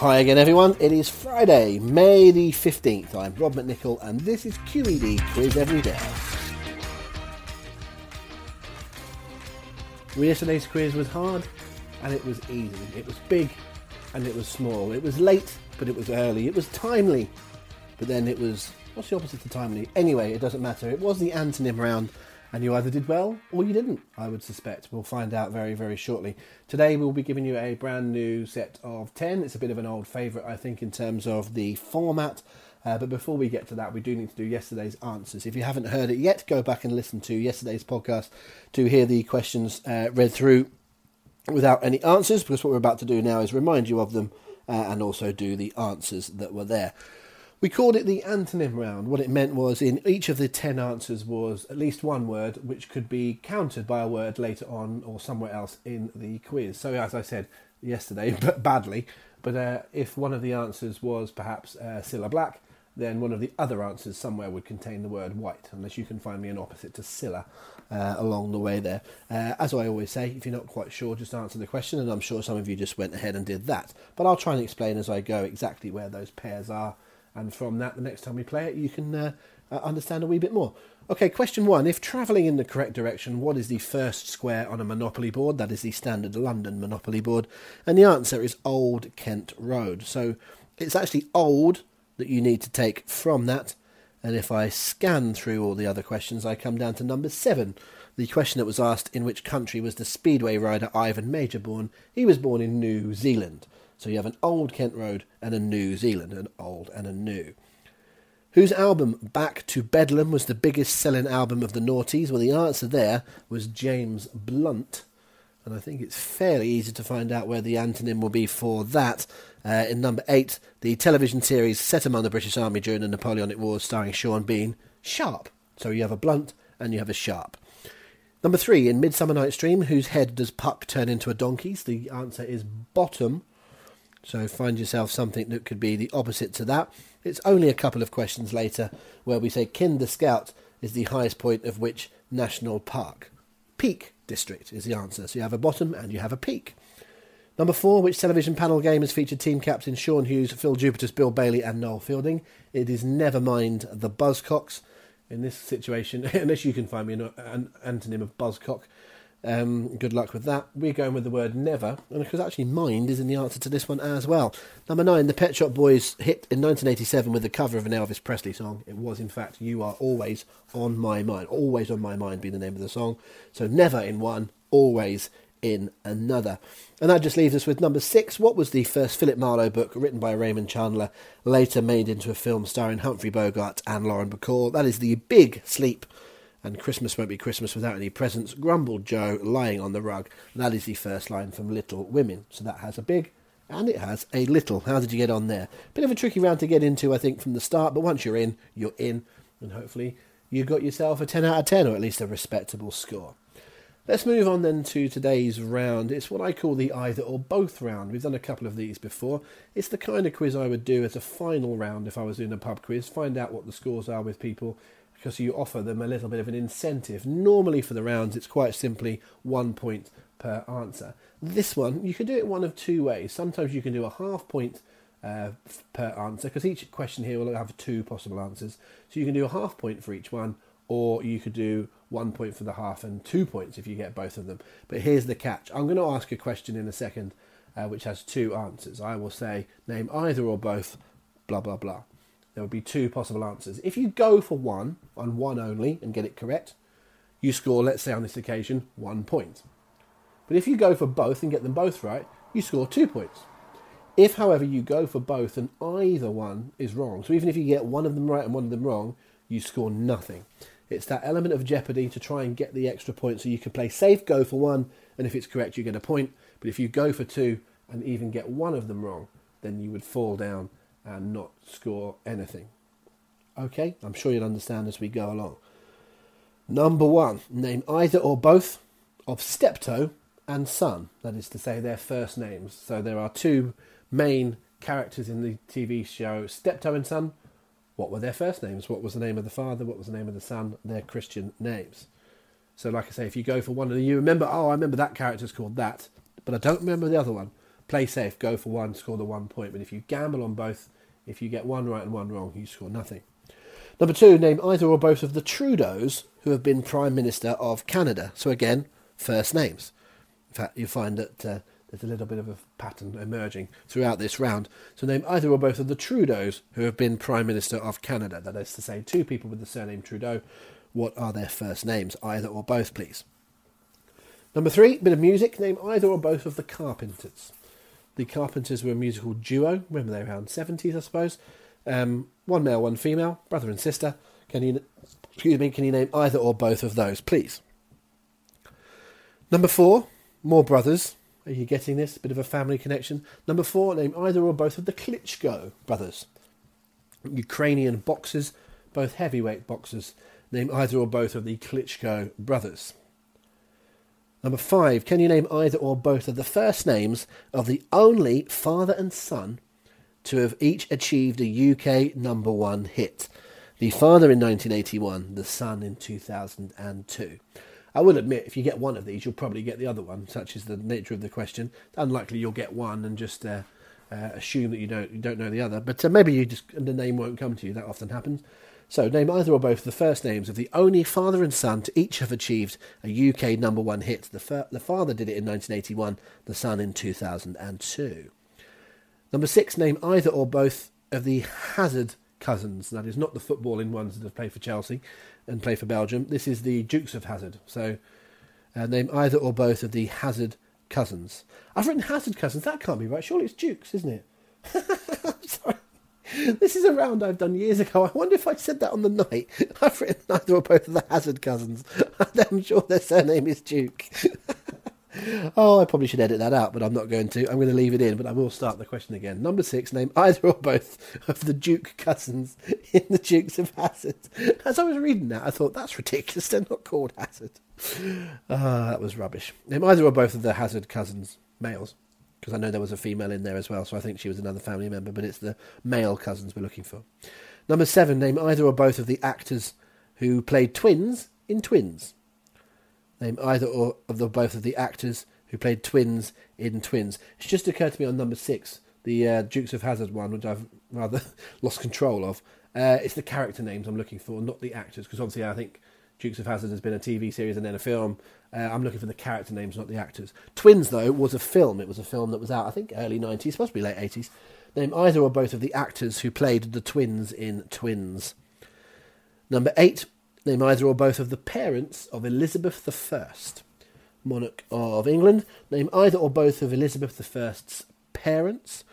Hi again, everyone. It is Friday, May the 15th. I'm Rob McNichol, and this is QED Quiz Every Day. Yesterday's quiz was hard, and it was easy. It was big, and it was small. It was late, but it was early. It was timely, but then it was. What's the opposite to timely? Anyway, it doesn't matter. It was the antonym round and you either did well or you didn't, I would suspect. We'll find out very, very shortly. Today we'll be giving you a brand new set of 10. It's a bit of an old favourite, I think, in terms of the format. Uh, but before we get to that, we do need to do yesterday's answers. If you haven't heard it yet, go back and listen to yesterday's podcast to hear the questions uh, read through without any answers, because what we're about to do now is remind you of them uh, and also do the answers that were there. We called it the antonym round. What it meant was in each of the 10 answers was at least one word which could be countered by a word later on or somewhere else in the quiz. So, as I said yesterday, but badly, but uh, if one of the answers was perhaps uh, Cilla Black, then one of the other answers somewhere would contain the word white, unless you can find me an opposite to Cilla uh, along the way there. Uh, as I always say, if you're not quite sure, just answer the question, and I'm sure some of you just went ahead and did that. But I'll try and explain as I go exactly where those pairs are and from that, the next time we play it, you can uh, uh, understand a wee bit more. Okay, question one. If travelling in the correct direction, what is the first square on a Monopoly board? That is the standard London Monopoly board. And the answer is Old Kent Road. So it's actually old that you need to take from that. And if I scan through all the other questions, I come down to number seven. The question that was asked in which country was the speedway rider Ivan Mauger born? He was born in New Zealand. So you have an old Kent Road and a New Zealand, an old and a new. Whose album Back to Bedlam was the biggest selling album of the noughties? Well, the answer there was James Blunt. And I think it's fairly easy to find out where the antonym will be for that. Uh, in number eight, the television series set among the British Army during the Napoleonic Wars, starring Sean Bean, Sharpe. So you have a blunt and you have a sharp. Number three, in Midsummer Night's Dream, whose head does Puck turn into a donkey's? The answer is bottom. So find yourself something that could be the opposite to that. It's only a couple of questions later where we say Kinder Scout is the highest point of which national park? Peak District is the answer. So you have a bottom and you have a peak. Number four, which television panel game has featured team captains Sean Hughes, Phil Jupitus, Bill Bailey, and Noel Fielding? It is Nevermind the Buzzcocks. In this situation, unless you can find me an, an antonym of Buzzcock, um, good luck with that. We're going with the word never, and because actually mind is in the answer to this one as well. Number nine, the Pet Shop Boys hit in 1987 with the cover of an Elvis Presley song. It was, in fact, You Are Always on My Mind. Always on My Mind being the name of the song. So never in one, always in another. And that just leaves us with number six. What was the first Philip Marlowe book written by Raymond Chandler, later made into a film starring Humphrey Bogart and Lauren Bacall? That is The Big Sleep and Christmas won't be Christmas without any presents, grumbled Joe, lying on the rug. That is the first line from Little Women. So that has a big and it has a little. How did you get on there? Bit of a tricky round to get into, I think, from the start, but once you're in, you're in, and hopefully you got yourself a 10 out of 10, or at least a respectable score. Let's move on then to today's round. It's what I call the either or both round. We've done a couple of these before. It's the kind of quiz I would do as a final round if I was doing a pub quiz, find out what the scores are with people because you offer them a little bit of an incentive. Normally for the rounds, it's quite simply one point per answer. This one, you can do it one of two ways. Sometimes you can do a half point uh, per answer because each question here will have two possible answers. So you can do a half point for each one, or you could do one point for the half and two points if you get both of them. But here's the catch I'm going to ask a question in a second uh, which has two answers. I will say, name either or both, blah, blah, blah there would be two possible answers. If you go for one, on one only, and get it correct, you score, let's say on this occasion, one point. But if you go for both and get them both right, you score two points. If, however, you go for both and either one is wrong, so even if you get one of them right and one of them wrong, you score nothing. It's that element of jeopardy to try and get the extra point so you can play safe, go for one, and if it's correct, you get a point. But if you go for two and even get one of them wrong, then you would fall down and not score anything. Okay, I'm sure you'll understand as we go along. Number one, name either or both of Steptoe and Son, that is to say, their first names. So there are two main characters in the TV show Steptoe and Son. What were their first names? What was the name of the father? What was the name of the son? Their Christian names. So, like I say, if you go for one them, you remember, oh, I remember that character's called that, but I don't remember the other one. Play safe, go for one, score the one point. But if you gamble on both, if you get one right and one wrong, you score nothing. Number two, name either or both of the Trudeaus who have been Prime Minister of Canada. So again, first names. In fact, you find that uh, there's a little bit of a pattern emerging throughout this round. So name either or both of the Trudeaus who have been Prime Minister of Canada. That is to say, two people with the surname Trudeau. What are their first names? Either or both, please. Number three, bit of music. Name either or both of the Carpenters. The Carpenters were a musical duo. Remember, they were around 70s, I suppose. Um, one male, one female, brother and sister. Can you, excuse me, can you name either or both of those, please? Number four, more brothers. Are you getting this? Bit of a family connection. Number four, name either or both of the Klitschko brothers. Ukrainian boxers, both heavyweight boxers. Name either or both of the Klitschko brothers. Number five, can you name either or both of the first names of the only father and son to have each achieved a UK number one hit? The father in 1981, the son in 2002. I will admit, if you get one of these, you'll probably get the other one. Such is the nature of the question. Unlikely you'll get one and just uh, uh, assume that you don't you don't know the other. But uh, maybe you just the name won't come to you. That often happens. So name either or both of the first names of the only father and son to each have achieved a UK number one hit. The, fir- the father did it in 1981, the son in 2002. Number six, name either or both of the Hazard cousins. That is not the footballing ones that have played for Chelsea and play for Belgium. This is the Dukes of Hazzard. So uh, name either or both of the Hazard cousins. I've written Hazard cousins. That can't be right. Surely it's Dukes, isn't it? sorry. This is a round I've done years ago. I wonder if I said that on the night. I've written either or both of the Hazard cousins. I'm sure their surname is Duke. oh, I probably should edit that out, but I'm not going to. I'm going to leave it in, but I will start the question again. Number six, name either or both of the Duke cousins in the Dukes of Hazzard. As I was reading that, I thought, that's ridiculous. They're not called Hazard. Ah, that was rubbish. Name either or both of the Hazard cousins, males because I know there was a female in there as well, so I think she was another family member, but it's the male cousins we're looking for. Number seven, name either or both of the actors who played twins in Twins. Name either or of the both of the actors who played twins in Twins. It's just occurred to me on number six, the uh, Dukes of Hazzard one, which I've rather lost control of. Uh, it's the character names I'm looking for, not the actors, because obviously I think Dukes of Hazzard has been a TV series and then a film. Uh, I'm looking for the character names, not the actors. Twins, though, was a film. It was a film that was out, I think, early 90s, supposed to be late 80s. Name either or both of the actors who played the twins in Twins. Number eight, name either or both of the parents of Elizabeth I, monarch of England. Name either or both of Elizabeth I's parents.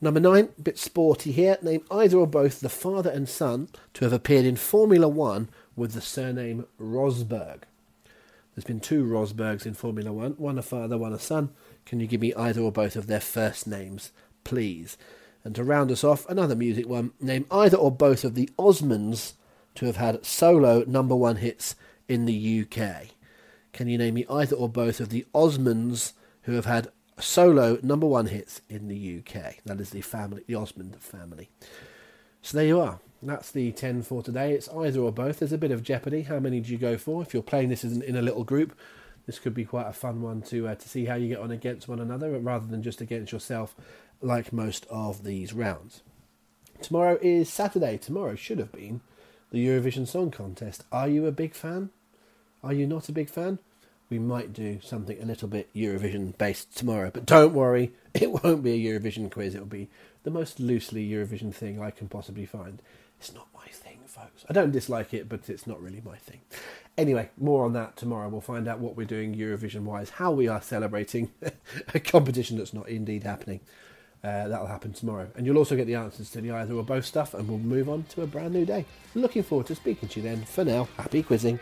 Number nine, bit sporty here. Name either or both the father and son to have appeared in Formula One with the surname Rosberg. There's been two Rosbergs in Formula One, one a father, one a son. Can you give me either or both of their first names, please? And to round us off, another music one. Name either or both of the Osmonds to have had solo number one hits in the UK. Can you name me either or both of the Osmonds who have had solo number one hits in the UK? That is the family, the Osmond family. So there you are. That's the 10 for today. It's either or both. There's a bit of jeopardy. How many do you go for? If you're playing this in, a little group, this could be quite a fun one to uh, to see how you get on against one another rather than just against yourself like most of these rounds. Tomorrow is Saturday. Tomorrow should have been the Eurovision Song Contest. Are you a big fan? Are you not a big fan? We might do something a little bit Eurovision based tomorrow, but don't worry, it won't be a Eurovision quiz. It'll be the most loosely Eurovision thing I can possibly find. It's not my thing, folks. I don't dislike it, but it's not really my thing. Anyway, more on that tomorrow. We'll find out what we're doing Eurovision wise, how we are celebrating a competition that's not indeed happening. Uh, that'll happen tomorrow. And you'll also get the answers to the either or both stuff, and we'll move on to a brand new day. Looking forward to speaking to you then. For now, happy quizzing.